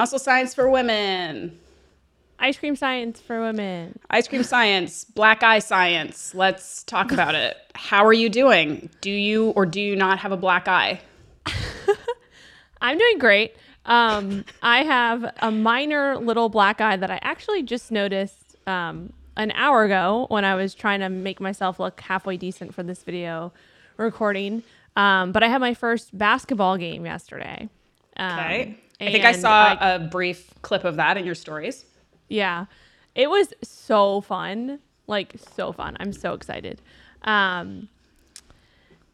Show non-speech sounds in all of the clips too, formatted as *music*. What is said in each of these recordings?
Muscle science for women. Ice cream science for women. Ice cream science, black eye science. Let's talk about it. How are you doing? Do you or do you not have a black eye? *laughs* I'm doing great. Um, I have a minor little black eye that I actually just noticed um, an hour ago when I was trying to make myself look halfway decent for this video recording. Um, but I had my first basketball game yesterday. Um, Okay. I think I saw a brief clip of that in your stories. Yeah. It was so fun. Like so fun. I'm so excited. Um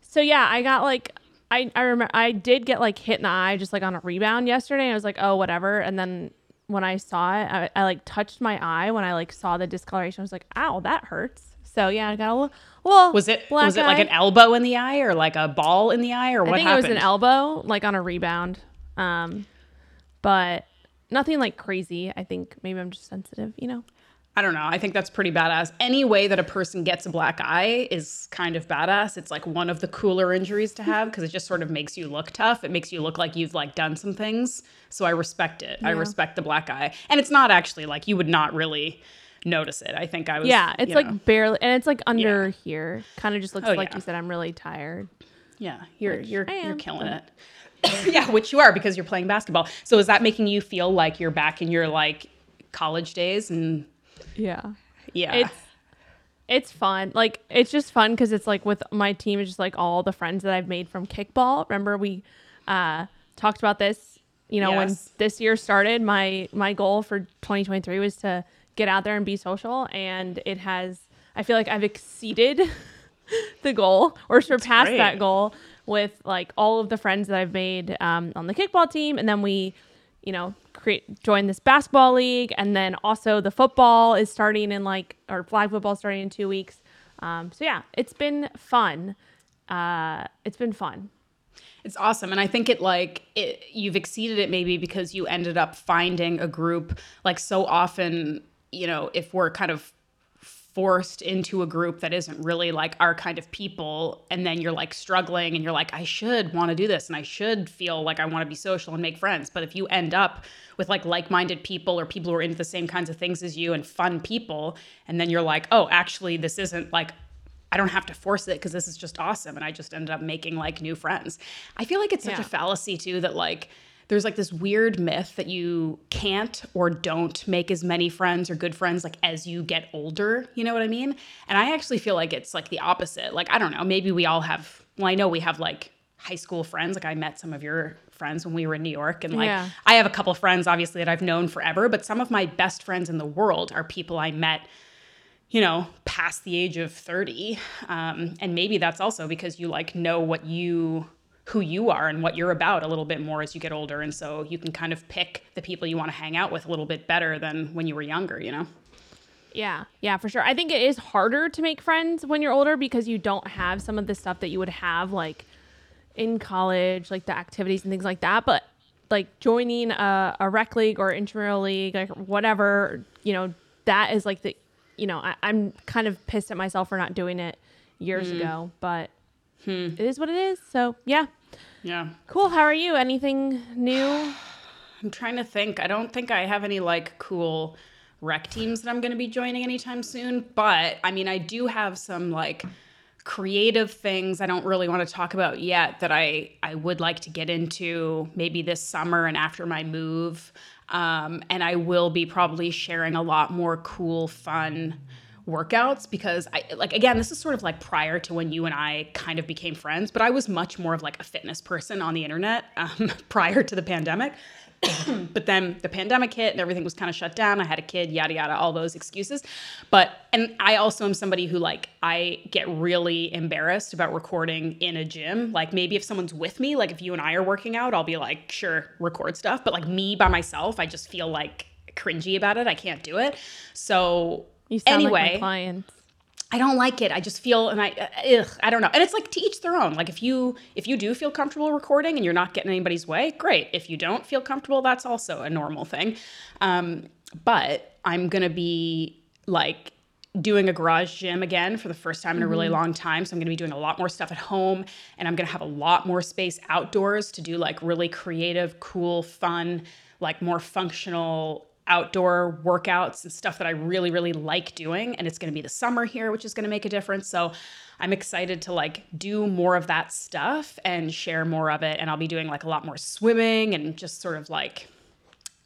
So yeah, I got like I I remember I did get like hit in the eye just like on a rebound yesterday. I was like, "Oh, whatever." And then when I saw it, I, I like touched my eye when I like saw the discoloration. I was like, "Ow, that hurts." So yeah, I got a little, little Was it was it like an elbow in the eye or like a ball in the eye or what I think happened? it was an elbow, like on a rebound. Um, but nothing like crazy. I think maybe I'm just sensitive, you know. I don't know. I think that's pretty badass. Any way that a person gets a black eye is kind of badass. It's like one of the cooler injuries to have because it just sort of makes you look tough. It makes you look like you've like done some things. So I respect it. I respect the black eye. And it's not actually like you would not really notice it. I think I was Yeah, it's like know. barely, and it's like under Yeah. here. Kind of just looks Oh, like yeah. you said. I'm really tired. Yeah, you're you're I you're killing but- it. *laughs* yeah, which you are because you're playing basketball. So is that making you feel like you're back in your like college days and Yeah, yeah. it's it's fun. Like it's just fun because it's like with my team. It's just like all the friends that I've made from kickball. Remember we uh, talked about this. You know, when this year started, my my goal for 2023 was to get out there and be social, and it has. I feel like I've exceeded *laughs* the goal or surpassed that goal with like all of the friends that I've made um, on the kickball team, and then we, you know, create join this basketball league, and then also the football is starting in like or flag football starting in two weeks. Um, so yeah, it's been fun. Uh, it's been fun. It's awesome. And I think it like it, you've exceeded it maybe because you ended up finding a group like so often, you know, if we're kind of forced into a group that isn't really like our kind of people and then you're like struggling and you're like I should want to do this and I should feel like I want to be social and make friends but if you end up with like like-minded people or people who are into the same kinds of things as you and fun people and then you're like oh actually this isn't like I don't have to force it because this is just awesome. And I just ended up making like new friends. I feel like it's such Yeah. a fallacy too that like there's like this weird myth that you can't or don't make as many friends or good friends like as you get older. You know what I mean? And I actually feel like it's like the opposite. Like, I don't know, maybe we all have, well, I know we have like high school friends. Like, I met some of your friends when we were in New York. And like, Yeah. I have a couple friends obviously that I've known forever, but some of my best friends in the world are people I met you know, past the age of 30. Um, and maybe that's also because you like know what you, who you are and what you're about a little bit more as you get older. And so you can kind of pick the people you want to hang out with a little bit better than when you were younger, you know? Yeah, yeah, for sure. I think it is harder to make friends when you're older because you don't have some of the stuff that you would have like in college, like the activities and things like that. But like joining a, a rec league or intramural league, like whatever, you know, that is like the, you know, I, I'm kind of pissed at myself for not doing it years mm. ago, but it is what it is. So yeah, Yeah. cool. How are you? Anything new? *sighs* I'm trying to think. I don't think I have any like cool rec teams that I'm going to be joining anytime soon, but I mean, I do have some like creative things I don't really want to talk about yet that I I would like to get into maybe this summer and after my move. Um, and I will be probably sharing a lot more cool, fun workouts because I like again this is sort of like prior to when you and I kind of became friends but I was much more of like a fitness person on the internet um, *laughs* prior to the pandemic. *clears throat* But then the pandemic hit and everything was kind of shut down. I had a kid yada yada all those excuses. But and I also am somebody who like I get really embarrassed about recording in a gym. Like maybe if someone's with me like if you and I are working out I'll be like sure record stuff. But like me by myself I just feel like cringy about it. I can't do it. So You sound anyway like my clients. I don't like it. I just feel and I uh, ugh, I don't know. And it's like to each their own. Like if you if you do feel comfortable recording and you're not getting anybody's way, great. If you don't feel comfortable, that's also a normal thing. Um, but I'm gonna be like doing a garage gym again for the first time in a really long time. So I'm going to be doing a lot more stuff at home and I'm going to have a lot more space outdoors to do like really creative, cool, fun, like more functional outdoor workouts and stuff that I really, really like doing. And it's going to be the summer here, which is going to make a difference. So I'm excited to like do more of that stuff and share more of it. And I'll be doing like a lot more swimming and just sort of like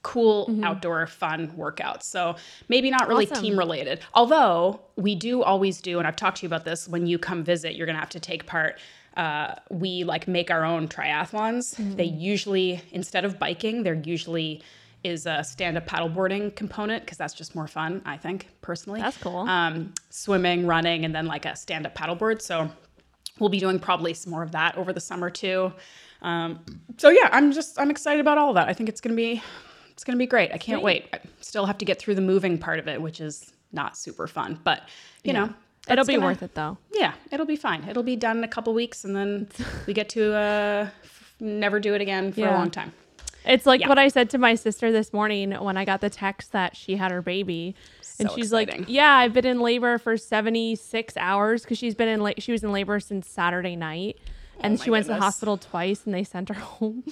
cool outdoor fun workouts. So maybe not really Awesome. team related. Although we do always do, and I've talked to you about this, when you come visit, you're gonna have to take part. Uh, we like make our own triathlons. They usually, instead of biking, they're usually is a stand-up paddleboarding component because that's just more fun, I think, personally. That's cool. Um, swimming, running, and then like a stand-up paddleboard. So we'll be doing probably some more of that over the summer too. Um, so yeah, I'm just I'm excited about all of that. I think it's gonna be it's gonna be great. I can't wait. I still have to get through the moving part of it, which is not super fun, but you know It'll be gonna- worth it though. Yeah, it'll be fine. It'll be done in a couple weeks, and then we get to uh, never do it again for a long time. It's like Yeah. what I said to my sister this morning when I got the text that she had her baby. and she's exciting. like, "Yeah, I've been in labor for 76 hours cuz she's been in la- she was in labor since Saturday night." And Oh my she went to the hospital twice and they sent her *laughs* home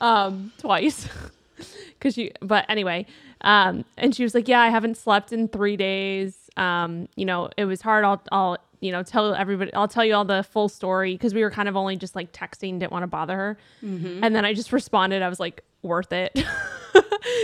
um twice. *laughs* Cuz she but anyway, um and she was like, "Yeah, I haven't slept in 3 days. Um, you know, it was hard. I'll I'll you know, tell everybody, I'll tell you all the full story because we were kind of only just like texting, didn't want to bother her. Mm-hmm. And then I just responded, I was like, worth it. *laughs*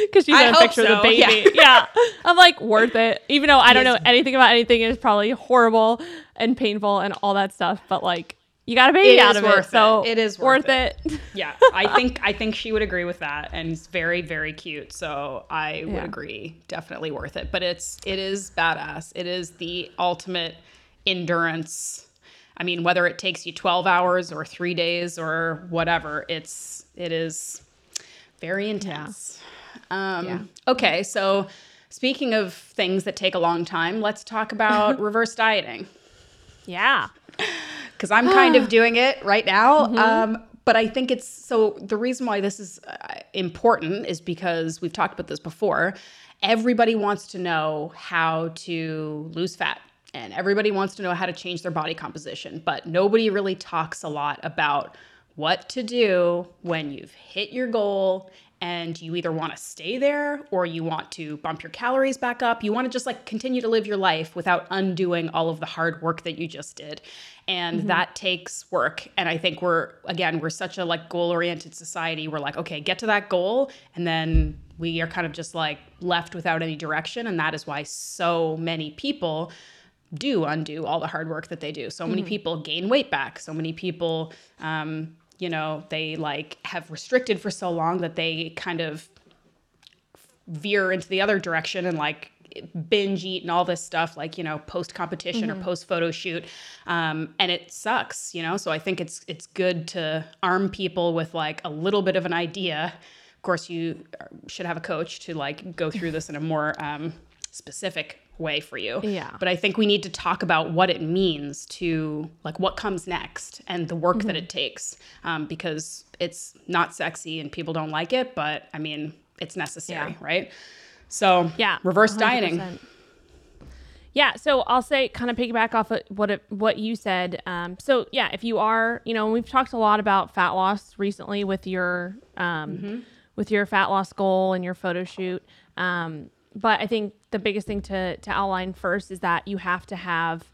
Because she I sent a picture of the baby. Yeah. I'm like, worth it. Even though I don't know anything about anything, it's probably horrible and painful and all that stuff. But like, you got a baby It out of worth it. So it. It is worth, worth it. *laughs* Yeah, I think I think she would agree with that, and it's very very cute. So I would Yeah. agree, definitely worth it. But it's it is badass. It is the ultimate endurance. I mean, whether it takes you twelve hours or three days or whatever, it's it is very intense. Um, Yeah. Okay, so speaking of things that take a long time, let's talk about *laughs* reverse dieting yeah. because I'm kind of *gasps* doing it right now. Mm-hmm. Um, but I think it's so the reason why this is uh, important is because we've talked about this before. Everybody wants to know how to lose fat and everybody wants to know how to change their body composition, but nobody really talks a lot about what to do when you've hit your goal and you either want to stay there or you want to bump your calories back up. You want to just like continue to live your life without undoing all of the hard work that you just did. And mm-hmm. that takes work. And I think we're again, we're such a like goal-oriented society. We're like, okay, get to that goal and then we are kind of just like left without any direction and that is why so many people do undo all the hard work that they do. So many people gain weight back. So many people, um, you know, they like have restricted for so long that they kind of veer into the other direction and like binge eat and all this stuff like you know post competition or post photo shoot. Um, and it sucks you know? So i think it's it's good to arm people with like a little bit of an idea. Of course you should have a coach to like go through this in a more um, specific way for you Yeah. but i think we need to talk about what it means to like what comes next and the work that it takes um, because it's not sexy and people don't like it but i mean it's necessary Yeah. right so Yeah. reverse 100%. dieting. Yeah, so I'll say kind of piggyback off of what it, what you said. Um, so yeah, if you are, you know, we've talked a lot about fat loss recently with your um, Mm-hmm. with your fat loss goal and your photo shoot. Um, but I think the biggest thing to to outline first is that you have to have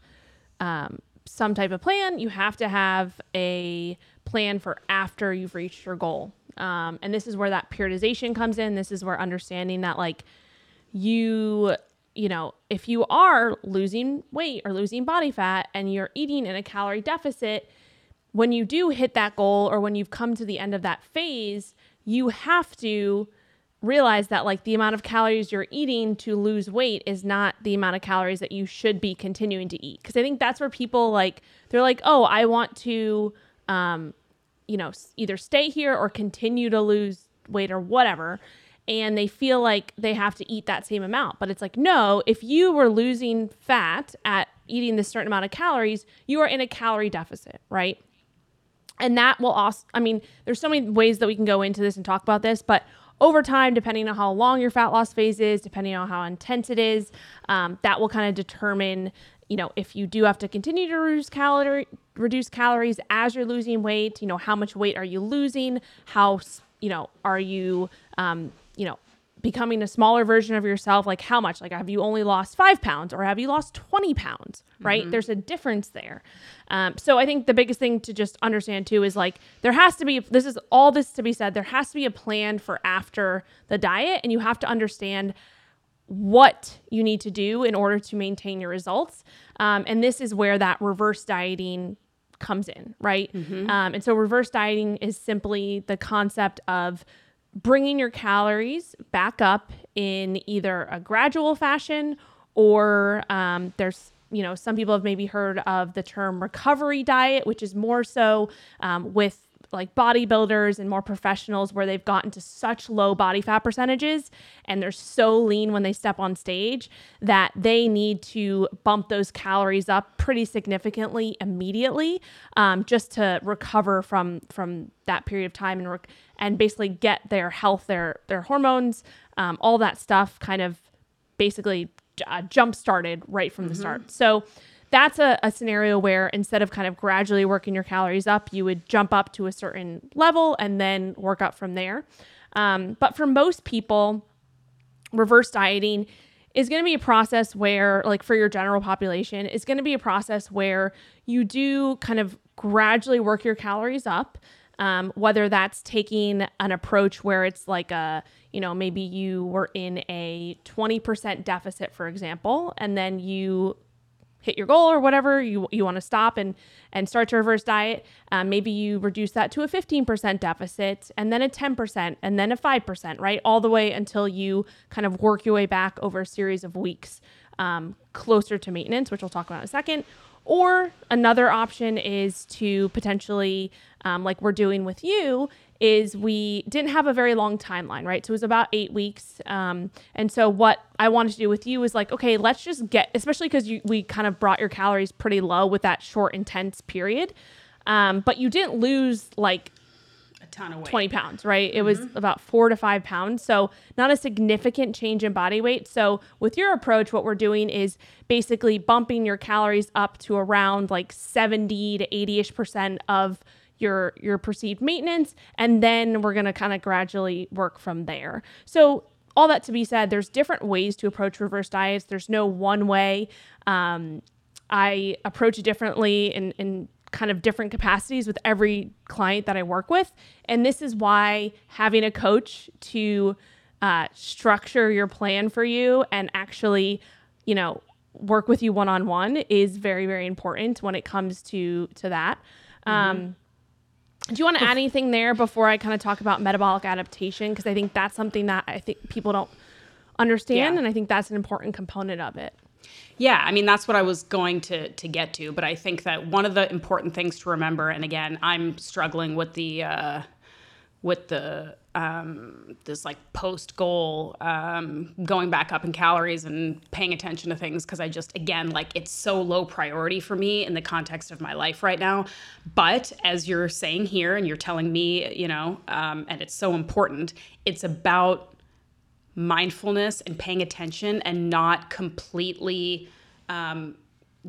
um, some type of plan. You have to have a plan for after you've reached your goal. Um, and this is where that periodization comes in. This is where understanding that like you you know if you are losing weight or losing body fat and you're eating in a calorie deficit when you do hit that goal or when you've come to the end of that phase you have to realize that like the amount of calories you're eating to lose weight is not the amount of calories that you should be continuing to eat. Because i think that's where people like they're like oh i want to um you know either stay here or continue to lose weight or whatever. And they feel like they have to eat that same amount. But it's like no if you were losing fat at eating this certain amount of calories you are in a calorie deficit right? And that will also i mean there's so many ways that we can go into this and talk about this but over time, depending on how long your fat loss phase is, depending on how intense it is, um, that will kind of determine you know, if you do have to continue to reduce calorie reduce calories as you're losing weight, you know, how much weight are you losing? How you know, are you um, you know, becoming a smaller version of yourself? Like how much? Like have you only lost five pounds or have you lost 20 pounds? Right? Mm-hmm. There's a difference there. Um, so I think the biggest thing to just understand too is like there has to be this is all this to be said, there has to be a plan for after the diet and you have to understand what you need to do in order to maintain your results. Um, and this is where that reverse dieting comes in, right? Mm-hmm. Um, and so, reverse dieting is simply the concept of bringing your calories back up in either a gradual fashion or um, there's you know some people have maybe heard of the term recovery diet which is more so um, with like bodybuilders and more professionals where they've gotten to such low body fat percentages and they're so lean when they step on stage that they need to bump those calories up pretty significantly immediately um, just to recover from from that period of time and rec- and basically get their health their their hormones um, all that stuff kind of basically uh, jump started right from mm-hmm. the start so that's a, a scenario where instead of kind of gradually working your calories up, you would jump up to a certain level and then work up from there. Um, but for most people, reverse dieting is going to be a process where, like for your general population, is going to be a process where you do kind of gradually work your calories up. Um, whether that's taking an approach where it's like a, you know, maybe you were in a 20% deficit, for example, and then you hit your goal or whatever you, you want to stop and and start to reverse diet um, maybe you reduce that to a 15% deficit and then a 10% and then a 5% right? All the way until you kind of work your way back over a series of weeks um, closer to maintenance which we'll talk about in a second. Or another option is to potentially um, like we're doing with you is we didn't have a very long timeline, right? So it was about eight weeks. Um, and so what I wanted to do with you was like, okay, let's just get, especially because we kind of brought your calories pretty low with that short, intense period. Um, but you didn't lose like a ton of weight. 20 pounds, right? It mm-hmm. was about four to five pounds. So not a significant change in body weight. So with your approach, what we're doing is basically bumping your calories up to around like 70 to 80 ish percent of your your perceived maintenance and then we're going to kind of gradually work from there. So all that to be said there's different ways to approach reverse diets. There's no one way. Um, i approach it differently in, in kind of different capacities with every client that i work with. And this is why having a coach to uh, structure your plan for you and actually you know work with you one-on-one is very very important when it comes to to that. Mm-hmm. um, do you want to add anything there before I kind of talk about metabolic adaptation? Because I think that's something that I think people don't understand, yeah. and I think that's an important component of it. Yeah, I mean that's what I was going to to get to, but I think that one of the important things to remember, and again, I'm struggling with the uh, with the um, this like post goal um, going back up in calories and paying attention to things because I just again like it's so low priority for me in the context of my life right now. But as you're saying here and you're telling me, you know, um, and it's so important, it's about mindfulness and paying attention and not completely um,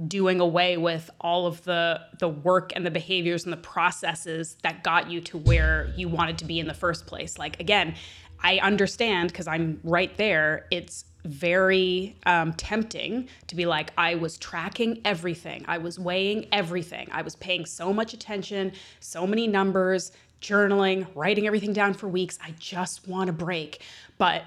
doing away with all of the the work and the behaviors and the processes that got you to where you wanted to be in the first place. Like again i understand because i'm right there. It's very um, tempting to be like i was tracking everything. I was weighing everything. I was paying so much attention so many numbers journaling writing everything down for weeks. I just want a break. But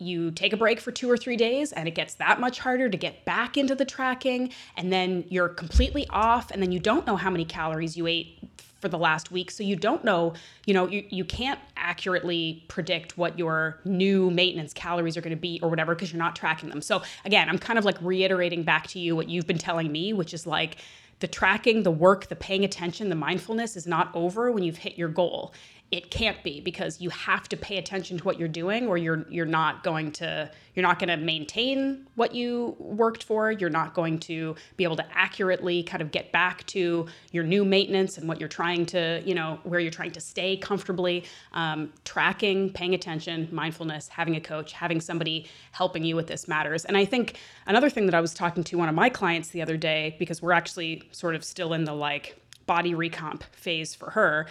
you take a break for two or three days and it gets that much harder to get back into the tracking and then you're completely off and then you don't know how many calories you ate for the last week. So you don't know you know you, you can't accurately predict what your new maintenance calories are going to be or whatever because you're not tracking them. So again i'm kind of like reiterating back to you what you've been telling me which is like the tracking the work the paying attention the mindfulness is not over when you've hit your goal it can't be because you have to pay attention to what you're doing or you're you're not going to you're not going to maintain what you worked for. You're not going to be able to accurately kind of get back to your new maintenance and what you're trying to you know where you're trying to stay comfortably. Um, tracking paying attention mindfulness having a coach having somebody helping you with this matters. And i think another thing that i was talking to one of my clients the other day because we're actually sort of still in the like body recomp phase for her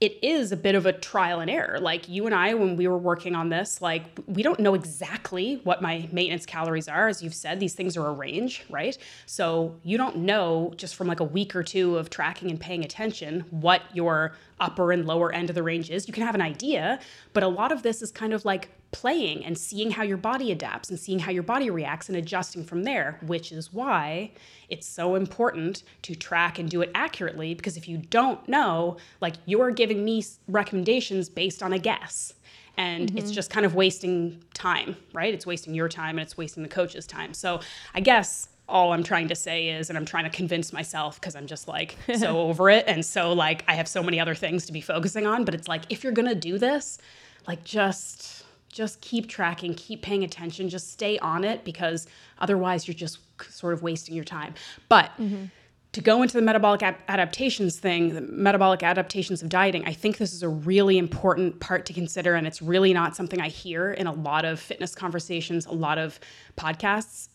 it is a bit of a trial and error. Like you and I, when we were working on this, like we don't know exactly what my maintenance calories are. As you've said, these things are a range, right? So you don't know just from like a week or two of tracking and paying attention what your upper and lower end of the range is. You can have an idea, but a lot of this is kind of like playing and seeing how your body adapts and seeing how your body reacts and adjusting from there, which is why it's so important to track and do it accurately because if you don't know, like you're giving me recommendations based on a guess. And mm-hmm. it's just kind of wasting time, right? It's wasting your time and it's wasting the coach's time. So I guess all I'm trying to say is, and I'm trying to convince myself because I'm just like *laughs* so over it. And so, like, I have so many other things to be focusing on. But it's like, if you're going to do this, like, just just keep tracking, keep paying attention, just stay on it because otherwise you're just sort of wasting your time. But mm-hmm. to go into the metabolic adaptations thing, the metabolic adaptations of dieting, I think this is a really important part to consider. And it's really not something I hear in a lot of fitness conversations, a lot of podcasts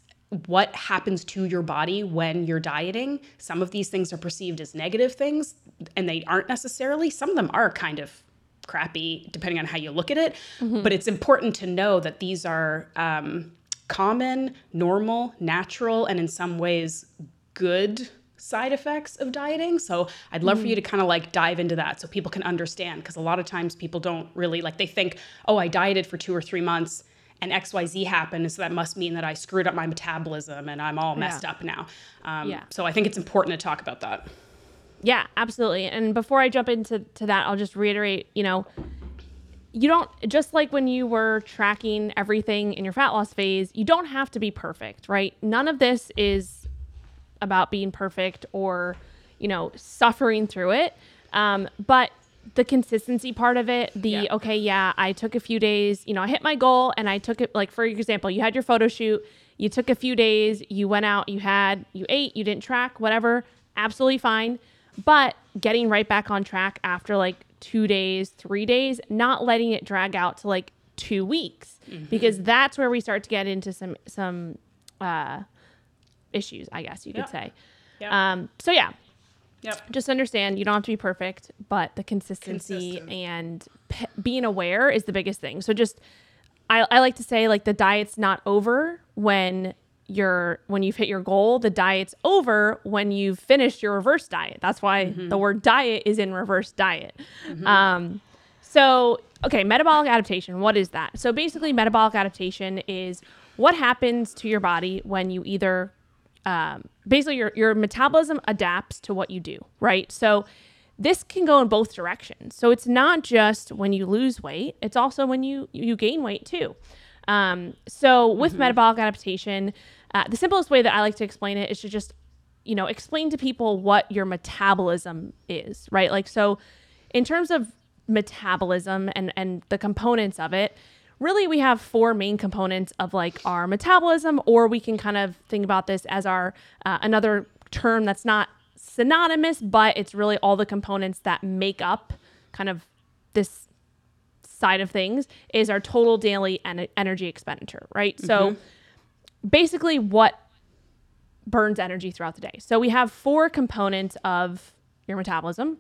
what happens to your body when you're dieting. Some of these things are perceived as negative things, and they aren't necessarily. Some of them are kind of crappy, depending on how you look at it. Mm-hmm. But it's important to know that these are um, common, normal, natural, and in some ways good side effects of dieting. So I'd love mm-hmm. for you to kind of like dive into that so people can understand. Because a lot of times people don't really like, they think, oh, I dieted for two or three months and XYZ happened. So that must mean that I screwed up my metabolism and I'm all messed yeah. up now. Um, yeah. So I think it's important to talk about that. Yeah, absolutely. And before I jump into to that, I'll just reiterate, you know, you don't just like when you were tracking everything in your fat loss phase, you don't have to be perfect, right? None of this is about being perfect or, you know, suffering through it. Um, but the consistency part of it, the yeah. okay, yeah, I took a few days, you know, I hit my goal and I took it like for example, you had your photo shoot, you took a few days, you went out, you had, you ate, you didn't track, whatever, absolutely fine but getting right back on track after like two days, three days, not letting it drag out to like two weeks mm-hmm. because that's where we start to get into some some uh, issues, I guess you could yeah. say. Yeah. Um, so yeah. Yep. Just understand you don't have to be perfect, but the consistency Consistent. and being aware is the biggest thing. So just I, I like to say like the diet's not over when your when you've hit your goal, the diet's over when you've finished your reverse diet. That's why mm-hmm. the word diet is in reverse diet. Mm-hmm. Um, so, okay, metabolic adaptation. What is that? So basically, metabolic adaptation is what happens to your body when you either um, basically your your metabolism adapts to what you do, right? So this can go in both directions. So it's not just when you lose weight; it's also when you you gain weight too. Um, so with mm-hmm. metabolic adaptation, uh, the simplest way that I like to explain it is to just, you know, explain to people what your metabolism is, right? Like, so in terms of metabolism and, and the components of it, really we have four main components of like our metabolism, or we can kind of think about this as our uh, another term that's not synonymous, but it's really all the components that make up kind of this side of things is our total daily en- energy expenditure, right? Mm-hmm. So basically what burns energy throughout the day. So we have four components of your metabolism.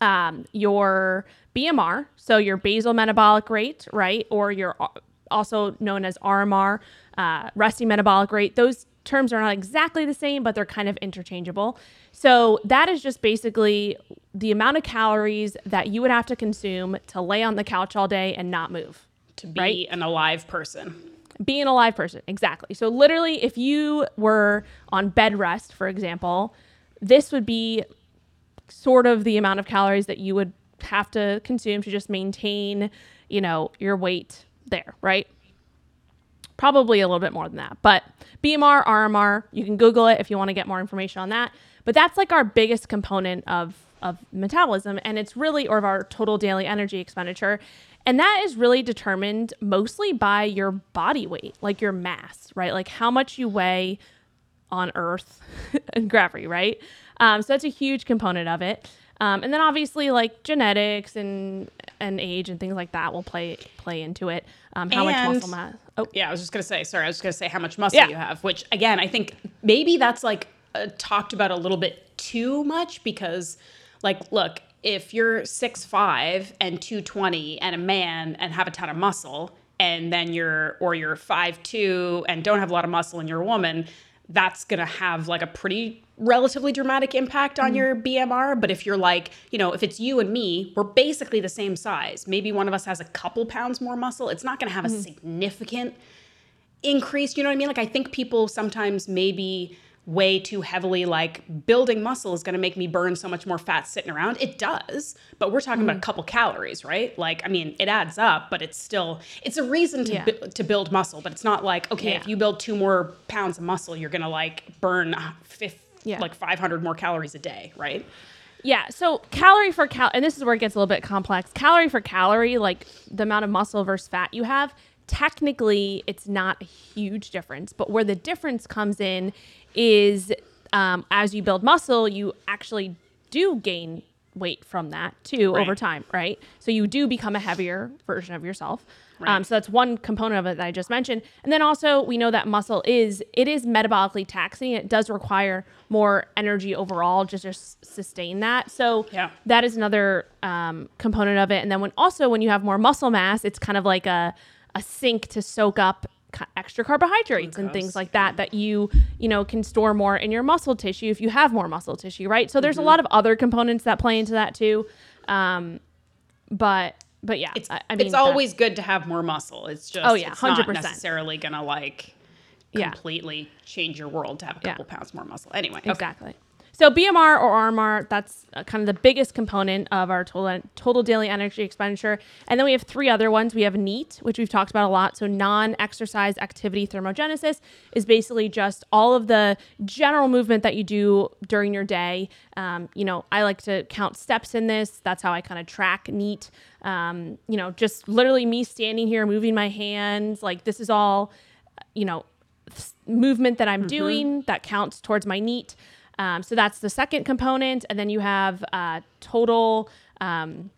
Um, your BMR, so your basal metabolic rate, right, or your also known as RMR, uh, resting metabolic rate. Those terms are not exactly the same, but they're kind of interchangeable. So that is just basically the amount of calories that you would have to consume to lay on the couch all day and not move. To be right? an alive person being a live person exactly. So literally if you were on bed rest for example this would be sort of the amount of calories that you would have to consume to just maintain you know your weight there right? Probably a little bit more than that but bmr rmr you can google it if you want to get more information on that. But that's like our biggest component of of metabolism, and it's really or of our total daily energy expenditure. And that is really determined mostly by your body weight, like your mass, right? Like how much you weigh on Earth *laughs* and gravity, right? Um, so that's a huge component of it. Um, and then obviously like genetics and and age and things like that will play play into it. Um, how And- much muscle mass? Oh, Yeah, I was just gonna say. Sorry, I was just gonna say how much muscle Yeah. you have. Which again, I think maybe that's like uh, talked about a little bit too much because, like, look, if you're six five and two twenty and a man and have a ton of muscle, and then you're or you're five two and don't have a lot of muscle and you're a woman, that's gonna have like a pretty relatively dramatic impact on mm. your BMR. But if you're like, you know, if it's you and me, we're basically the same size. Maybe one of us has a couple pounds more muscle. It's not gonna have a mm-hmm. significant increase. You know what I mean? Like I think people sometimes maybe way too heavily like building muscle is going to make me burn so much more fat sitting around. It does, but we're talking about a couple calories, right? Like I mean, it adds up, but it's still it's a reason to Yeah. bu- to build muscle, but it's not like okay, Yeah. if you build two more pounds of muscle, you're going to like burn uh, fif- Yeah. like 500 more calories a day, right? Yeah, so calorie for cal, and this is where it gets a little bit complex. Calorie for calorie, like the amount of muscle versus fat you have, technically it's not a huge difference. But where the difference comes in is um, as you build muscle, you actually do gain weight from that too over time, right? So you do become a heavier version of yourself. Um, so that's one component of it that I just mentioned. And then also we know that muscle is it is metabolically taxing. It does require more energy overall just to sustain that. So Yeah. that is another um, component of it. And then when also when you have more muscle mass, it's kind of like a a sink to soak up extra carbohydrates and things like that that you you know can store more in your muscle tissue if you have more muscle tissue, right? So there's a lot of other components that play into that too. Um, but but yeah, It's I, I mean it's always good to have more muscle. It's just Oh, yeah, it's 100%. necessarily going to like Yeah. completely change your world to have a Yeah. couple pounds more muscle. Anyway, okay. So BMR or RMR, that's uh, kind of the biggest component of our total total daily energy expenditure. And then we have three other ones. We have NEAT, which we've talked about a lot. So non-exercise activity thermogenesis is basically just all of the general movement that you do during your day. Um, you know, I like to count steps in this. That's how I kind of track NEAT. Um, you know, just literally me standing here, moving my hands. Like this is all, you know, movement that I'm doing that counts towards my NEAT. Um, so that's the second component, and then you have uh, total. Um,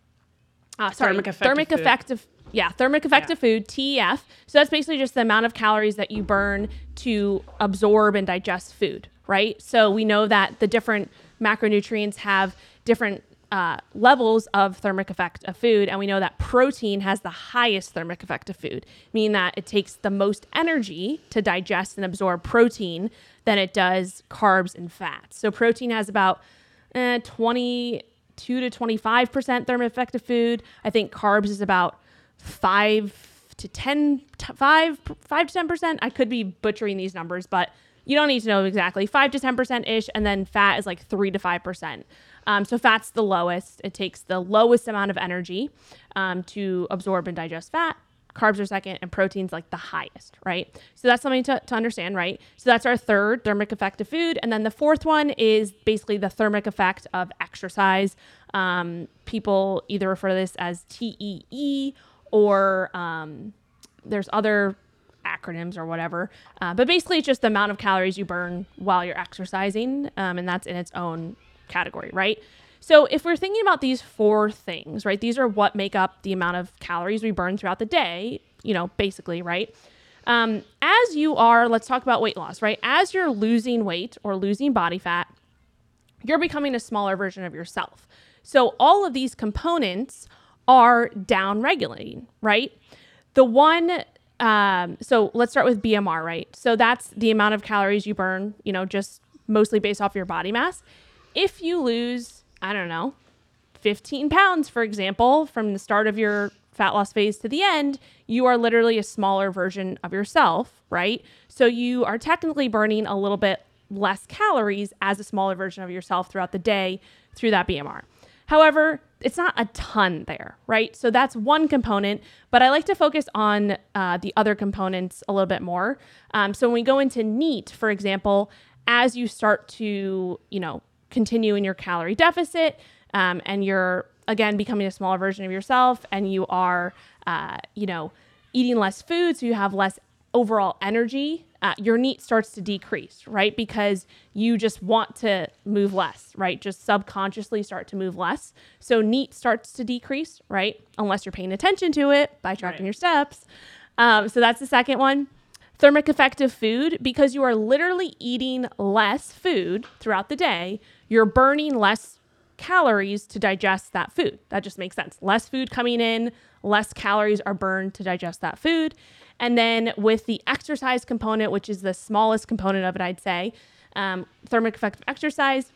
uh, sorry, Thermic effect of thermic effect of. Yeah, thermic effect of food (TEF). So that's basically just the amount of calories that you burn to absorb and digest food, right? So we know that the different macronutrients have different uh, levels of thermic effect of food, and we know that protein has the highest thermic effect of food, meaning that it takes the most energy to digest and absorb protein than it does carbs and fats. So protein has about eh, 22 to 25 percent thermic effect of food. I think carbs is about five to 10, t- five, five to 10 percent. I could be butchering these numbers, but you don't need to know exactly. Five to 10 percent ish, and then fat is like three to five percent. Um, so fat's the lowest. It takes the lowest amount of energy um, to absorb and digest fat. Carbs are second, and protein's like the highest, right? So that's something to, to understand, right? So that's our third thermic effect of food. And then the fourth one is basically the thermic effect of exercise. Um, people either refer to this as TEE or um, there's other acronyms or whatever. Uh, but basically, it's just the amount of calories you burn while you're exercising, um, and that's in its own category, right? So if we're thinking about these four things, right, these are what make up the amount of calories we burn throughout the day, you know, basically, right? Um, as you are, let's talk about weight loss, right? As you're losing weight or losing body fat, you're becoming a smaller version of yourself. So all of these components are down regulating, right? The one, um, so let's start with BMR, right? So that's the amount of calories you burn, you know, just mostly based off your body mass. If you lose, I don't know, 15 pounds, for example, from the start of your fat loss phase to the end, you are literally a smaller version of yourself, right? So you are technically burning a little bit less calories as a smaller version of yourself throughout the day through that BMR. However, it's not a ton there, right? So that's one component, but I like to focus on uh, the other components a little bit more. Um, so when we go into NEAT, for example, as you start to, you know, continue in your calorie deficit, um, and you're again becoming a smaller version of yourself, and you are, uh, you know, eating less food, so you have less overall energy, uh, your NEAT starts to decrease, right? Because you just want to move less, right? Just subconsciously start to move less. So NEAT starts to decrease, right? Unless you're paying attention to it by tracking Right. your steps. Um, so that's the second one. Thermic effect of food, because you are literally eating less food throughout the day, you're burning less calories to digest that food. That just makes sense. Less food coming in, less calories are burned to digest that food. And then with the exercise component, which is the smallest component of it, I'd say, um, thermic effect of exercise,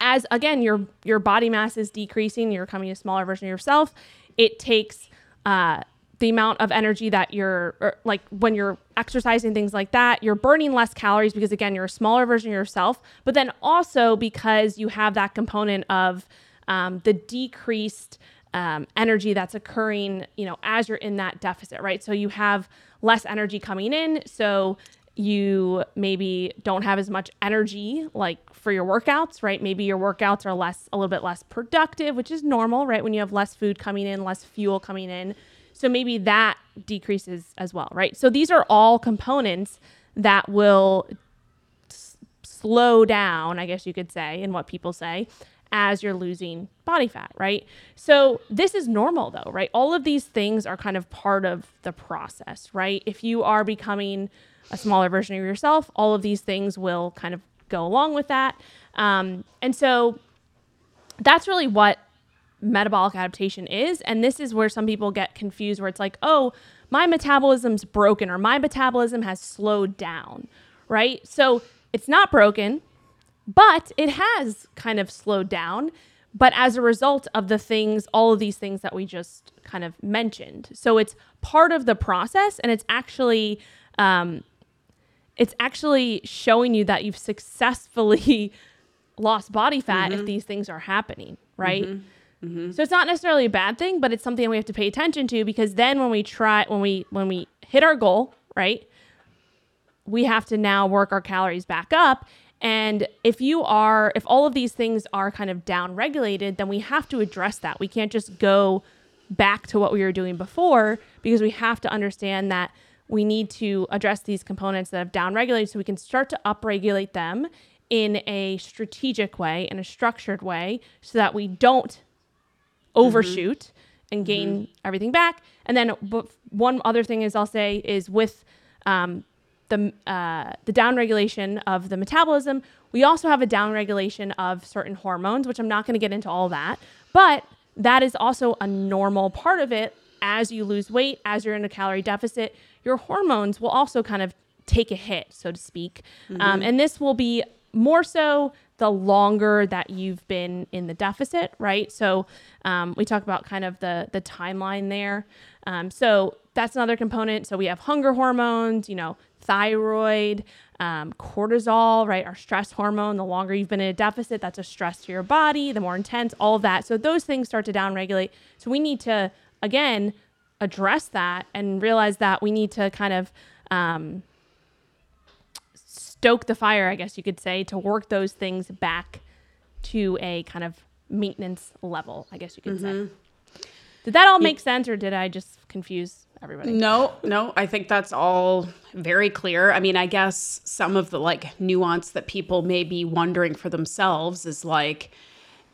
as again your your body mass is decreasing, you're becoming a smaller version of yourself. It takes uh, the amount of energy that you're or, like when you're exercising things like that, you're burning less calories because again you're a smaller version of yourself. But then also because you have that component of um, the decreased um, energy that's occurring, you know, as you're in that deficit, right? So you have less energy coming in, so you maybe don't have as much energy like for your workouts, right? Maybe your workouts are less, a little bit less productive, which is normal, right? When you have less food coming in, less fuel coming in. So maybe that decreases as well, right? So these are all components that will s- slow down, I guess you could say, in what people say, as you're losing body fat, right? So this is normal though, right? All of these things are kind of part of the process, right? If you are becoming a smaller version of yourself, all of these things will kind of go along with that. Um, and so that's really what metabolic adaptation is. And this is where some people get confused, where it's like, oh, my metabolism's broken or my metabolism has slowed down, right? So it's not broken, but it has kind of slowed down. But as a result of the things, all of these things that we just kind of mentioned. So it's part of the process and it's actually, um, it's actually showing you that you've successfully *laughs* lost body fat if these things are happening, right? Mm-hmm. So it's not necessarily a bad thing, but it's something we have to pay attention to because then when we try when we when we hit our goal, right? We have to now work our calories back up. And if you are if all of these things are kind of down regulated, then we have to address that. We can't just go back to what we were doing before because we have to understand that we need to address these components that have down regulated so we can start to upregulate them in a strategic way, in a structured way, so that we don't overshoot and gain everything back. And then one other thing is I'll say is with um, the uh, the downregulation of the metabolism, we also have a downregulation of certain hormones, which I'm not going to get into all that, but that is also a normal part of it. As you lose weight, as you're in a calorie deficit, your hormones will also kind of take a hit, so to speak. Um, and this will be more so the longer that you've been in the deficit, right? So um, we talk about kind of the the timeline there. Um, so that's another component. So we have hunger hormones, you know, thyroid, um, cortisol, right? Our stress hormone. The longer you've been in a deficit, that's a stress to your body. The more intense, all of that. So those things start to downregulate. So we need to again address that and realize that we need to kind of um, stoke the fire, I guess you could say, to work those things back to a kind of maintenance level, I guess you could say. Mm-hmm. Did that all make sense or did I just confuse everybody? No, no, I think that's all very clear. I mean, I guess some of the like nuance that people may be wondering for themselves is like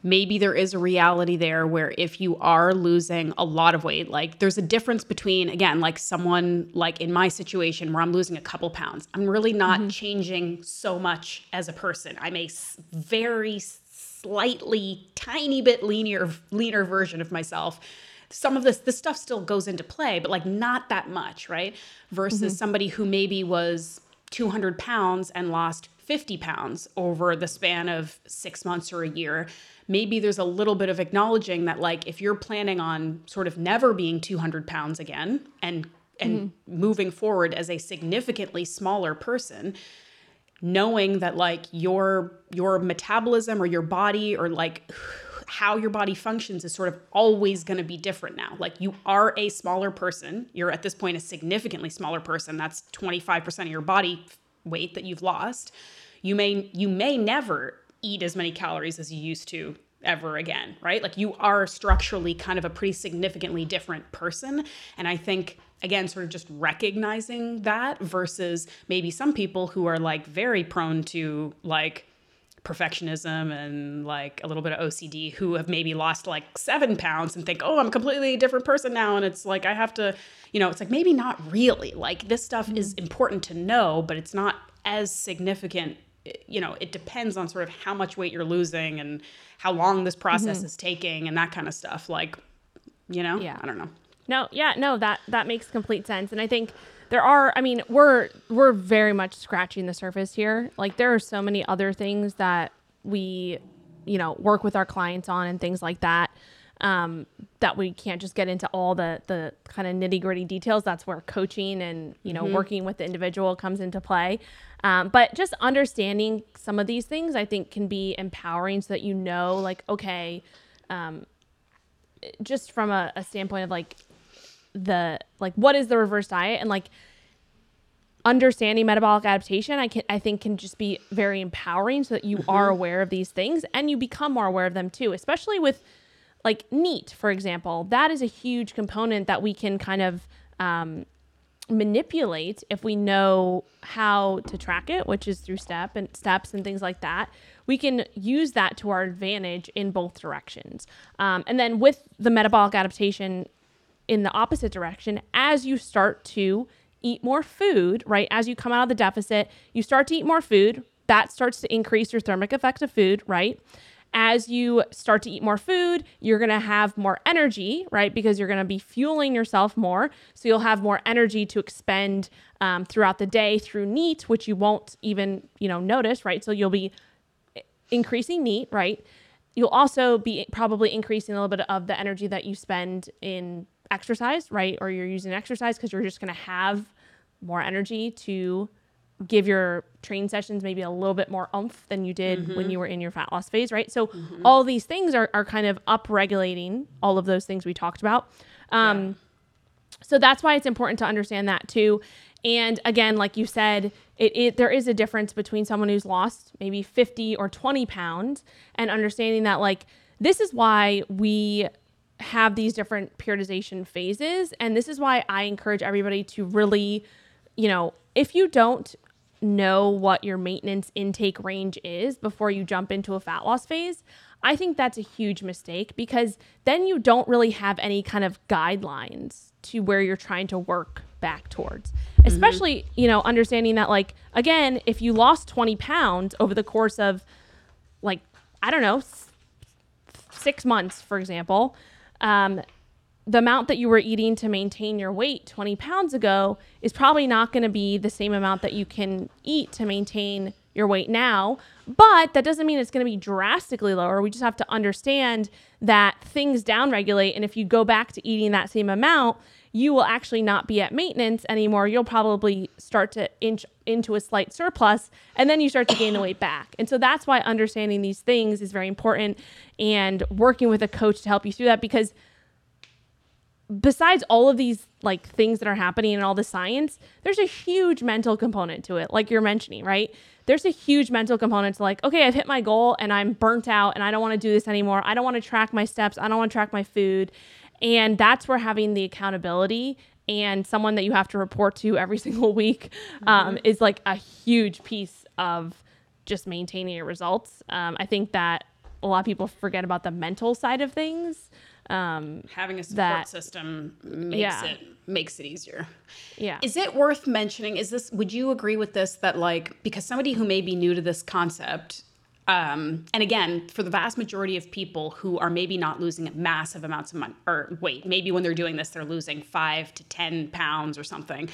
maybe there is a reality there where if you are losing a lot of weight, like there's a difference between again, like someone like in my situation where I'm losing a couple pounds. I'm really not mm-hmm. changing so much as a person. I'm a very slightly tiny bit leaner leaner version of myself some of this this stuff still goes into play but like not that much right versus mm-hmm. somebody who maybe was 200 pounds and lost 50 pounds over the span of six months or a year maybe there's a little bit of acknowledging that like if you're planning on sort of never being 200 pounds again and and mm-hmm. moving forward as a significantly smaller person knowing that like your your metabolism or your body or like how your body functions is sort of always going to be different now. Like you are a smaller person. You're at this point a significantly smaller person. That's 25% of your body weight that you've lost. You may you may never eat as many calories as you used to ever again, right? Like you are structurally kind of a pretty significantly different person. And I think, again, sort of just recognizing that versus maybe some people who are like very prone to like, perfectionism and like a little bit of OCD who have maybe lost like seven pounds and think, oh, I'm completely a completely different person now. And it's like, I have to, you know, it's like maybe not really. Like this stuff is mm-hmm. important to know, but it's not as significant. You know, it depends on sort of how much weight you're losing and how long this process mm-hmm. is taking and that kind of stuff. Like, you know, Yeah. I don't know. No, yeah, no, that that makes complete sense. And I think there are I mean, we're we're very much scratching the surface here. Like there are so many other things that we, you know, work with our clients on and things like that. Um, that we can't just get into all the the kind of nitty gritty details. That's where coaching and you know working with the individual comes into play. Um, but just understanding some of these things, I think, can be empowering, so that you know, like, okay, um, just from a, a standpoint of like the like what is the reverse diet and like understanding metabolic adaptation i can i think can just be very empowering so that you are aware of these things and you become more aware of them too especially with like NEAT for example that is a huge component that we can kind of um, manipulate if we know how to track it which is through step and steps and things like that we can use that to our advantage in both directions um, and then with the metabolic adaptation in the opposite direction as you start to eat more food, right? As you come out of the deficit, you start to eat more food. That starts to increase your thermic effect of food, right? As you start to eat more food, you're going to have more energy, right? Because you're going to be fueling yourself more. So you'll have more energy to expend um, throughout the day through NEAT, which you won't even, you know, notice, right? So you'll be increasing NEAT, right? You'll also be probably increasing a little bit of the energy that you spend in exercise, right? Or you're using exercise because you're just going to have more energy to give your train sessions maybe a little bit more oomph than you did when you were in your fat loss phase, right? So all these things are, are kind of up regulating all of those things we talked about. Um, so that's why it's important to understand that too. And again, like you said, it, it there is a difference between someone who's lost maybe 50 or 20 pounds and understanding that like this is why we have these different periodization phases. And this is why I encourage everybody to really, you know, if you don't know what your maintenance intake range is before you jump into a fat loss phase, I think that's a huge mistake because then you don't really have any kind of guidelines to where you're trying to work back towards. Especially, you know, understanding that, like, again, if you lost 20 pounds over the course of, like, I don't know, s- six months, for example, um, the amount that you were eating to maintain your weight 20 pounds ago is probably not going to be the same amount that you can eat to maintain your weight now. But that doesn't mean it's going to be drastically lower. We just have to understand that things downregulate. And if you go back to eating that same amount, you will actually not be at maintenance anymore. You'll probably start to inch into a slight surplus and then you start to gain the weight back. And so that's why understanding these things is very important and working with a coach to help you through that because besides all of these like things that are happening and all the science, there's a huge mental component to it, like you're mentioning, right? There's a huge mental component to like, okay, I've hit my goal and I'm burnt out and I don't want to do this anymore. I don't want to track my steps. I don't want to track my food. And that's where having the accountability and someone that you have to report to every *laughs* single week um, is like a huge piece of just maintaining your results. Um, I think that a lot of people forget about the mental side of things. Um, Having a support That- system makes Yeah. it makes it easier. yeah. Is it worth mentioning? Is this? Would you agree with this? That like because somebody who may be new to this concept, um, and again, for the vast majority of people who are maybe not losing massive amounts of money or weight, maybe when they're doing this, they're losing five to ten pounds or something.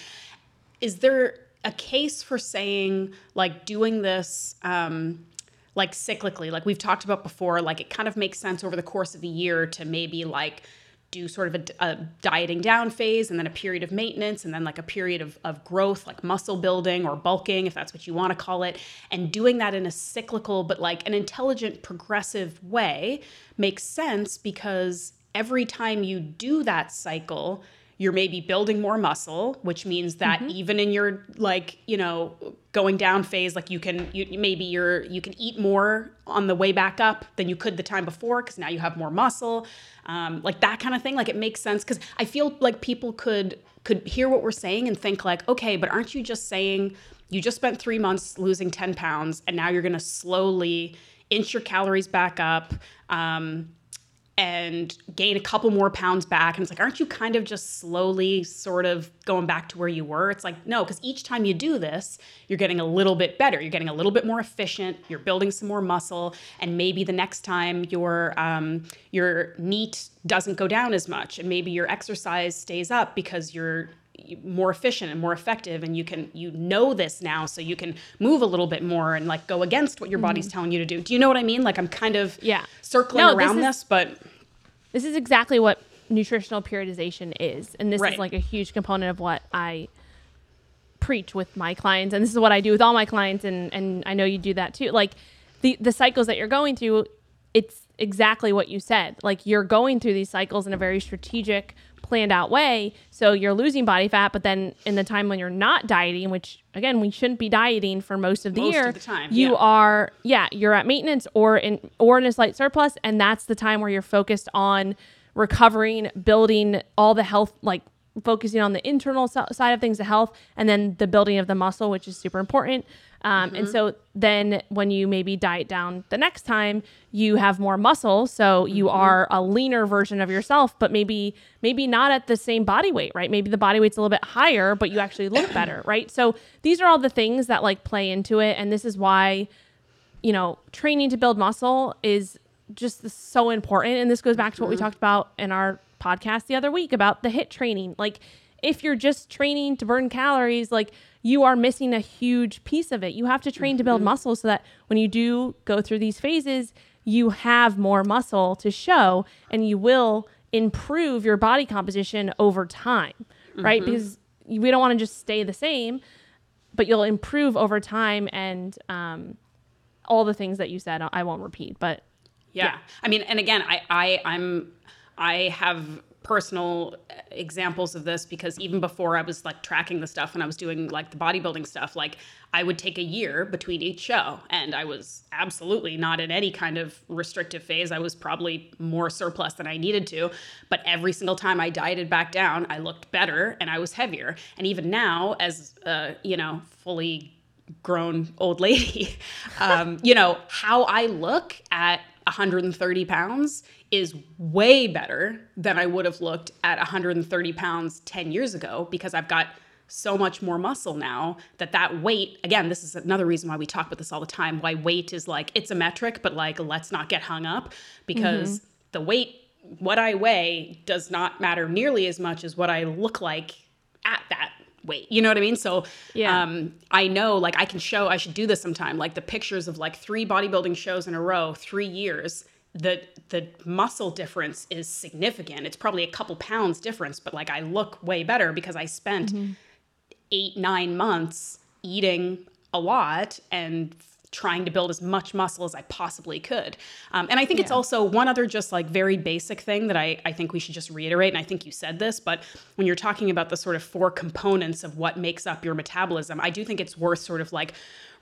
Is there a case for saying like doing this? Um, like cyclically, like we've talked about before, like it kind of makes sense over the course of a year to maybe like do sort of a, a dieting down phase and then a period of maintenance and then like a period of, of growth, like muscle building or bulking, if that's what you want to call it. And doing that in a cyclical, but like an intelligent, progressive way makes sense because every time you do that cycle, you're maybe building more muscle, which means that even in your like, you know, going down phase like you can you maybe you're you can eat more on the way back up than you could the time before because now you have more muscle um, like that kind of thing like it makes sense because i feel like people could could hear what we're saying and think like okay but aren't you just saying you just spent three months losing 10 pounds and now you're going to slowly inch your calories back up um, and gain a couple more pounds back. And it's like, aren't you kind of just slowly sort of going back to where you were? It's like, no, because each time you do this, you're getting a little bit better. You're getting a little bit more efficient. You're building some more muscle. And maybe the next time your um, your NEAT doesn't go down as much. And maybe your exercise stays up because you're more efficient and more effective and you can you know this now so you can move a little bit more and like go against what your mm-hmm. body's telling you to do do you know what i mean like i'm kind of Yeah. circling No, this around is- this, but This is exactly what nutritional periodization is. And this Right. is like a huge component of what I preach with my clients. And this is what I do with all my clients. And, and I know you do that too. Like the, the cycles that you're going through, it's exactly what you said. Like you're going through these cycles in a very strategic, planned out way. So you're losing body fat, but then in the time when you're not dieting, which again, we shouldn't be dieting for most of the Most of year, the time, you yeah. are yeah you're at maintenance or in or in a slight surplus and that's the time where you're focused on recovering building all the health like focusing on the internal side of things the health and then the building of the muscle which is super important um, and mm-hmm. so then when you maybe diet down the next time you have more muscle. So you mm-hmm. are a leaner version of yourself but maybe maybe not at the same body weight right? Maybe the body weight's a little bit higher but you actually look *coughs* better right? So these are all the things that like play into it. And this is why you know, training to build muscle is just so important. And this goes back to what we mm-hmm. talked about in our podcast the other week about the HIIT training. Like, if you're just training to burn calories, like you are missing a huge piece of it. You have to train to build muscle so that when you do go through these phases, you have more muscle to show and you will improve your body composition over time, right? Because we don't want to just stay the same, but you'll improve over time and, um, all the things that you said i won't repeat but yeah. I mean, and again, I, I I'm I have personal examples of this because even before I was like tracking the stuff and I was doing like the bodybuilding stuff, like I would take a year between each show and I was absolutely not in any kind of restrictive phase. I was probably more surplus than I needed to, but every single time I dieted back down, I looked better and I was heavier. And even now as uh, you know, fully grown old lady, *laughs* um, you know, how I look at 130 pounds is way better than I would have looked at 130 pounds 10 years ago because I've got so much more muscle now that that weight again this is another reason why we talk about this all the time why weight is like it's a metric but like let's not get hung up because the weight what i weigh does not matter nearly as much as what i look like at that weight. You know what i mean? So Yeah. um i know like i can show i should do this sometime. Like the pictures of like three bodybuilding shows in a row three years the the muscle difference is significant. It's probably a couple pounds difference but like i look way better because i spent eight nine months eating a lot and trying to build as much muscle as i possibly could. Um, and i think it's also one other just like very basic thing that I, I think we should just reiterate and i think you said this but when you're talking about the sort of four components of what makes up your metabolism i do think it's worth sort of like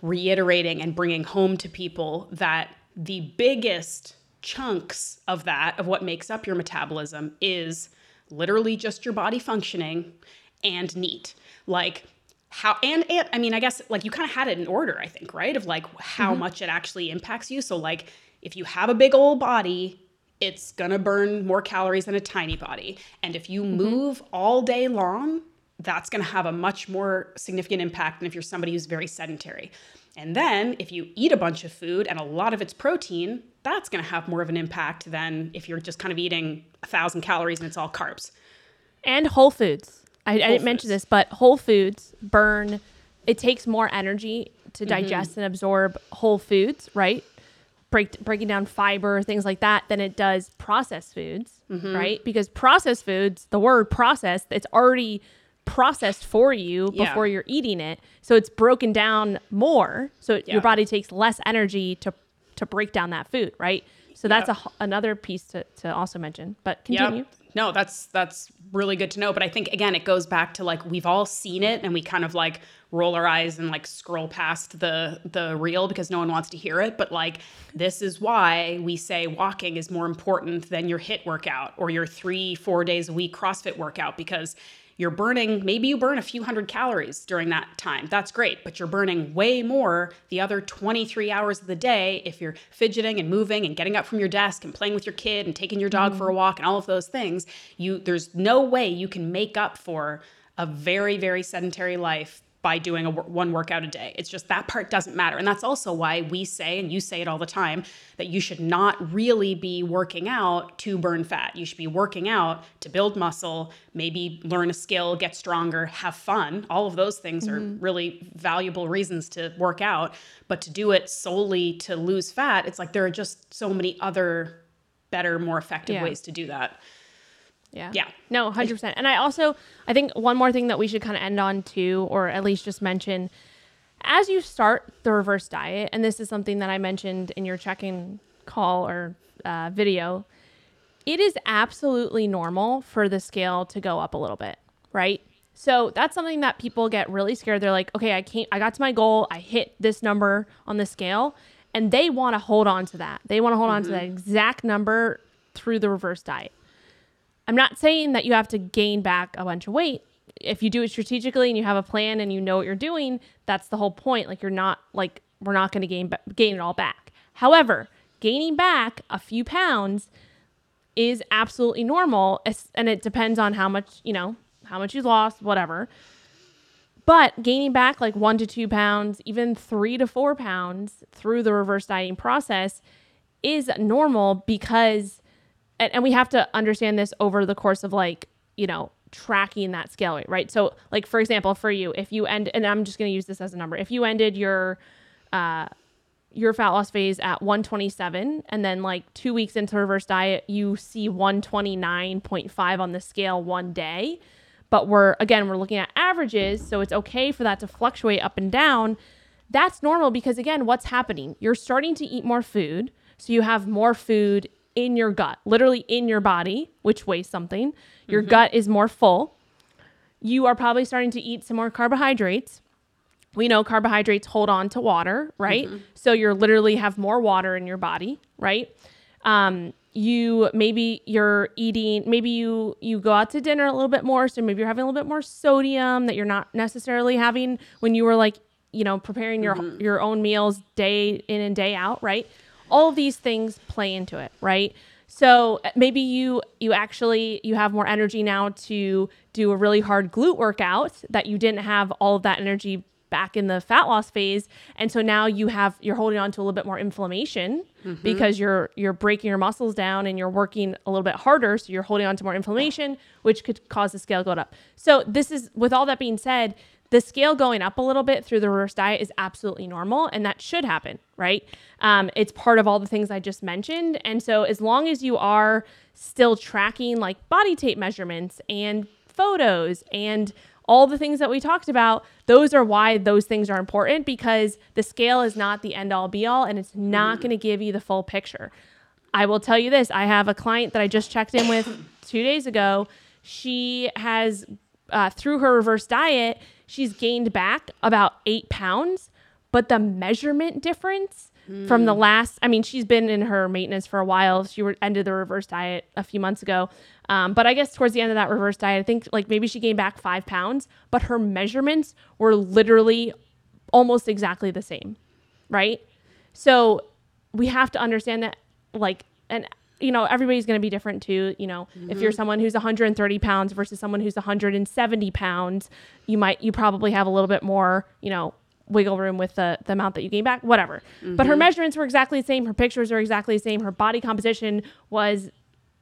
reiterating and bringing home to people that the biggest chunks of that of what makes up your metabolism is literally just your body functioning and NEAT. Like how and, and i mean i guess like you kind of had it in order i think right? Of like how mm-hmm. much it actually impacts you. So like if you have a big old body it's gonna burn more calories than a tiny body. And if you mm-hmm. move all day long that's gonna have a much more significant impact than if you're somebody who's very sedentary and then if you eat a bunch of food and a lot of it's protein that's gonna have more of an impact than if you're just kind of eating a thousand calories and it's all carbs and whole foods i, I didn't mention foods. this but whole foods burn it takes more energy to Mm-hmm. digest and absorb whole foods right Break, breaking down fiber things like that than it does processed foods Mm-hmm. right because processed foods the word processed it's already processed for you Yeah. before you're eating it so it's broken down more so it- Yeah. your body takes less energy to to break down that food right So that's Yep. a, another piece to, to also mention. But continue. Yep. No, that's that's really good to know. But I think again, it goes back to like we've all seen it, and we kind of like roll our eyes and like scroll past the the reel because no one wants to hear it. But like this is why we say walking is more important than your HIIT workout or your three four days a week CrossFit workout because you're burning maybe you burn a few hundred calories during that time. That's great but you're burning way more the other 23 hours of the day if you're fidgeting and moving and getting up from your desk and playing with your kid and taking your dog for a mm-hmm. walk and all of those things. You there's no way you can make up for a very very sedentary life by doing a one workout a day. It's just that part doesn't matter. And that's also why we say, and you say it all the time, that you should not really be working out to burn fat. You should be working out to build muscle, maybe learn a skill, get stronger, have fun. All of those things are mm-hmm. really valuable reasons to work out. But to do it solely to lose fat, it's like there are just so many other better, more effective Yeah. ways to do that. Yeah. Yeah. No, 100%. And I also, I think one more thing that we should kind of end on too, or at least just mention, as you start the reverse diet, and this is something that I mentioned in your check-in call or uh, video, it is absolutely normal for the scale to go up a little bit, right? So that's something that people get really scared. They're like, okay, I can't, I got to my goal, I hit this number on the scale, and they want to hold on to that. They want to hold on to that exact number through the reverse diet. I'm not saying that you have to gain back a bunch of weight. If you do it strategically and you have a plan and you know what you're doing, that's the whole point. Like you're not like we're not going to gain gain it all back. However, gaining back a few pounds is absolutely normal and it depends on how much, you know, how much you've lost, whatever. But gaining back like 1 to 2 pounds, even 3 to 4 pounds through the reverse dieting process is normal because and, and we have to understand this over the course of like you know tracking that scale rate right? So like for example for you if you end and i'm just going to use this as a number if you ended your uh your fat loss phase at 127 and then like two weeks into reverse diet you see 129.5 on the scale one day. But we're again we're looking at averages so it's okay for that to fluctuate up and down. That's normal because again what's happening? You're starting to eat more food so you have more food in your gut literally in your body which weighs something your mm-hmm. gut is more full you are probably starting to eat some more carbohydrates we know carbohydrates hold on to water, right? Mm-hmm. So you're literally have more water in your body, right? Um, you maybe you're eating, maybe you you go out to dinner a little bit more, so maybe you're having a little bit more sodium that you're not necessarily having when you were like, you know, preparing your mm-hmm. your own meals day in and day out, right? All these things play into it, right? So uh, maybe you you actually you have more energy now to do a really hard glute workout that you didn't have all of that energy back in the fat loss phase. And so now you have you're holding on to a little bit more inflammation because you're you're breaking your muscles down and you're working a little bit harder. So you're holding on to more inflammation which could cause the scale to go up. So this is with all that being said the scale going up a little bit through the reverse diet is absolutely normal and that should happen right um, it's part of all the things i just mentioned and so as long as you are still tracking like body tape measurements and photos and all the things that we talked about, those are why those things are important because the scale is not the end all be all and it's not going to give you the full picture. I will tell you this I have a client that I just checked in with two days ago. She has, uh, through her reverse diet, she's gained back about eight pounds, but the measurement difference from the last i mean she's been in her maintenance for a while. She re- ended the reverse diet a few months ago. Um, but i guess towards the end of that reverse diet i think like maybe she gained back five pounds but her measurements were literally almost exactly the same right? So we have to understand that like and you know everybody's going to be different too you know. If you're mm-hmm. someone who's 130 pounds versus someone who's 170 pounds you might you probably have a little bit more you know wiggle room with the, the amount that you gain back whatever. But her mm-hmm. measurements were exactly the same her pictures were exactly the same her body composition was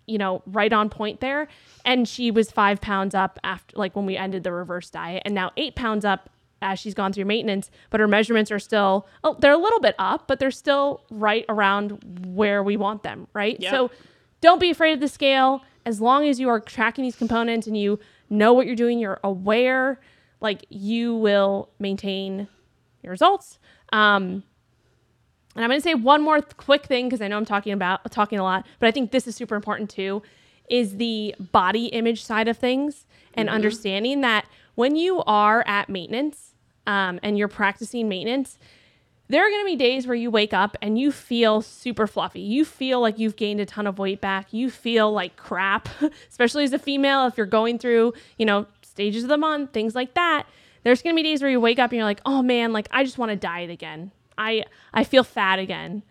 you know right on point there. And she was five pounds up after like when we ended the reverse diet and now eight pounds up as she's gone through maintenance but her measurements are still oh they're a little bit up but they're still right around where we want them right? Yep. so don't be afraid of the scale. As long as you are tracking these components and you know what you're doing you're aware like you will maintain your results. Um And I'm going to say one more th- quick thing because I know I'm talking about talking a lot, but I think this is super important too is the body image side of things and understanding that when you are at maintenance um, and you're practicing maintenance, there are going to be days where you wake up and you feel super fluffy. You feel like you've gained a ton of weight back. You feel like crap, *laughs* especially as a female if you're going through, you know, stages of the month, things like that. There's going to be days where you wake up and you're like, "Oh man, like I just want to diet again. I I feel fat again."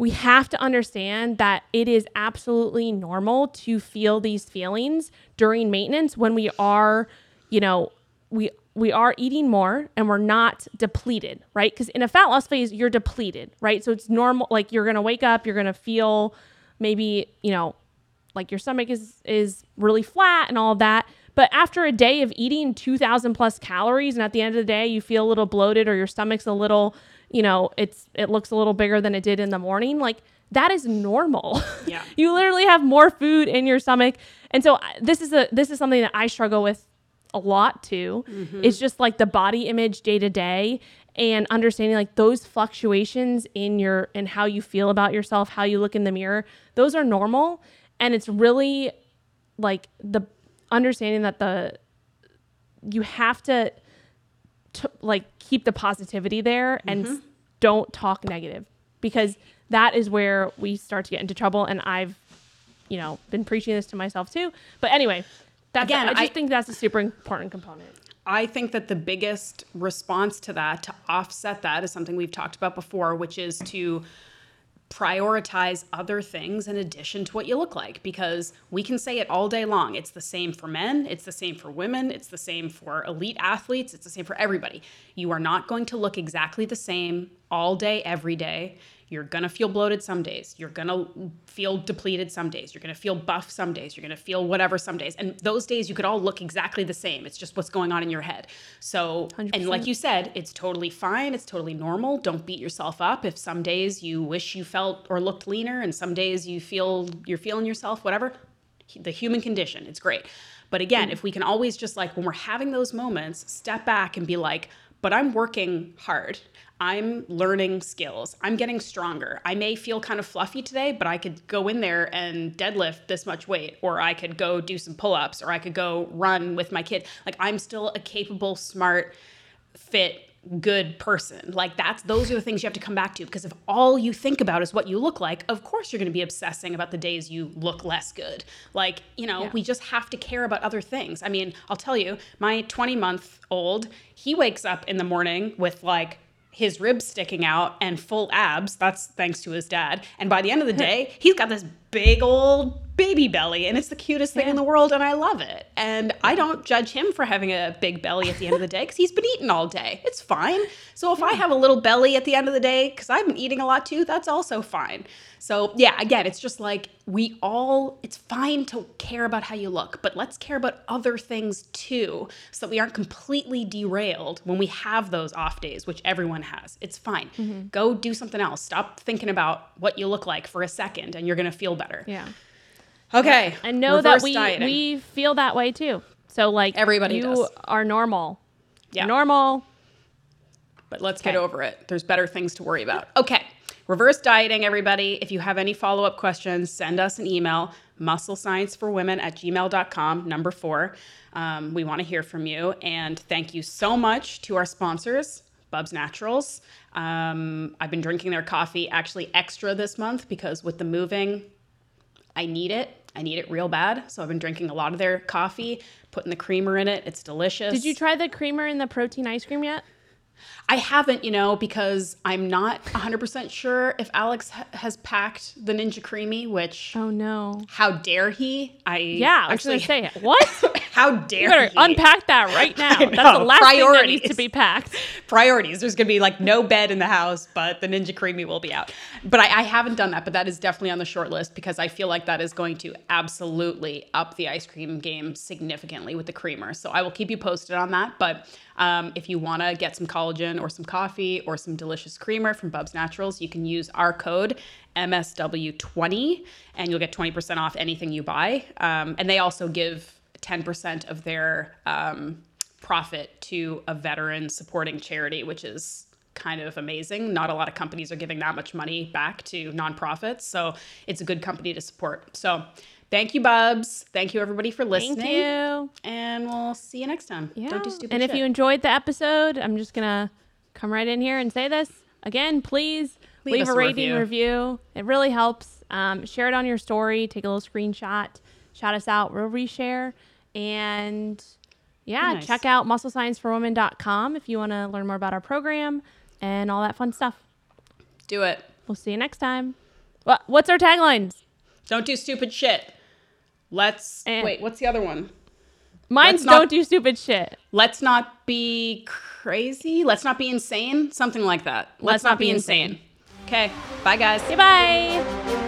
we have to understand that it is absolutely normal to feel these feelings during maintenance when we are, you know, we we are eating more and we're not depleted, right? Because in a fat loss phase, you're depleted, right? So it's normal. Like you're gonna wake up, you're gonna feel maybe, you know, like your stomach is is really flat and all that. But after a day of eating 2000 plus calories and at the end of the day you feel a little bloated or your stomach's a little, you know, it's it looks a little bigger than it did in the morning, like that is normal. Yeah. *laughs* you literally have more food in your stomach. And so this is a this is something that I struggle with a lot too. Mm-hmm. It's just like the body image day to day and understanding like those fluctuations in your and how you feel about yourself, how you look in the mirror. Those are normal and it's really like the understanding that the you have to, to like keep the positivity there and s- don't talk negative because that is where we start to get into trouble and I've you know been preaching this to myself too but anyway that's Again, I just I- think that's a super important component I think that the biggest response to that, to offset that, is something we've talked about before, which is to prioritize other things in addition to what you look like because we can say it all day long. It's the same for men, it's the same for women, it's the same for elite athletes, it's the same for everybody. You are not going to look exactly the same all day, every day. You're gonna feel bloated some days. You're gonna feel depleted some days. You're gonna feel buff some days. You're gonna feel whatever some days. And those days you could all look exactly the same. It's just what's going on in your head. So, and like you said, it's totally fine. It's totally normal. Don't beat yourself up if some days you wish you felt or looked leaner and some days you feel you're feeling yourself, whatever. The human condition. It's great. But again, mm. if we can always just like when we're having those moments, step back and be like, but I'm working hard. I'm learning skills. I'm getting stronger. I may feel kind of fluffy today, but I could go in there and deadlift this much weight, or I could go do some pull ups, or I could go run with my kid. Like, I'm still a capable, smart, fit, good person. Like, that's those are the things you have to come back to because if all you think about is what you look like, of course you're going to be obsessing about the days you look less good. Like, you know, Yeah. we just have to care about other things. I mean, I'll tell you, my 20 month old, he wakes up in the morning with like his ribs sticking out and full abs. That's thanks to his dad. And by the end of the *laughs* day, he's got this big old baby belly and it's the cutest thing in the world and I love it. And I don't judge him for having a big belly at the end of the day cuz he's been eating all day. It's fine. So if I have a little belly at the end of the day cuz I've been eating a lot too, that's also fine. So yeah, again, it's just like we all it's fine to care about how you look, but let's care about other things too so that we aren't completely derailed when we have those off days, which everyone has. It's fine. Mm-hmm. Go do something else. Stop thinking about what you look like for a second and you're going to feel better. yeah Okay. and know reverse that we dieting. we feel that way too so like Everybody you does. are normal Yeah. normal but let's get over it. There's better things to worry about. Okay. Reverse dieting, everybody. If you have any follow up questions, send us an email, muscle science for women at gmail.com, number four. Um, we want to hear from you. And thank you so much to our sponsors, Bubs Naturals. Um, I've been drinking their coffee actually extra this month because with the moving, I need it. I need it real bad. So I've been drinking a lot of their coffee, putting the creamer in it. It's delicious. did you try the creamer in the protein ice cream yet I haven't, you know, because I'm not 100% sure if Alex ha- has packed the Ninja CREAMi, which oh no how dare he? I yeah i was actually gonna say what *laughs* how dare you better he? unpack that right *laughs* now that's the last thing that needs to be packed priorities. There's going to be like no bed in the house, but the Ninja CREAMi will be out. But I, I haven't done that, but that is definitely on the short list because I feel like that is going to absolutely up the ice cream game significantly with the creamer. So I will keep you posted on that. But um, if you want to get some collagen or some coffee or some delicious creamer from Bubs Naturals, you can use our code MSW20 and you'll get 20% off anything you buy. Um, and they also give 10% of their um, profit to a veteran supporting charity, which is kind of amazing. Not a lot of companies are giving that much money back to nonprofits, so it's a good company to support. So, thank you, Bubs. Thank you, everybody, for listening. Thank you. And we'll see you next time. Yeah. Don't do stupid and if shit. you enjoyed the episode, I'm just gonna come right in here and say this again. Please Leave leave, a rating review. review. It really helps. Um, share it on your story. Take a little screenshot. Shout us out. We'll reshare. And yeah, Nice. check out musclescienceforwomen.com if you want to learn more about our program and all that fun stuff. do it. We'll see you next time. What, what's our taglines? Don't do stupid shit. Let's Eh. wait. What's the other one? Mine's Let's not- don't do stupid shit. Let's not be crazy. Let's not be insane. Something like that. Let's, not, be insane. Okay. Bye, guys. Okay, bye.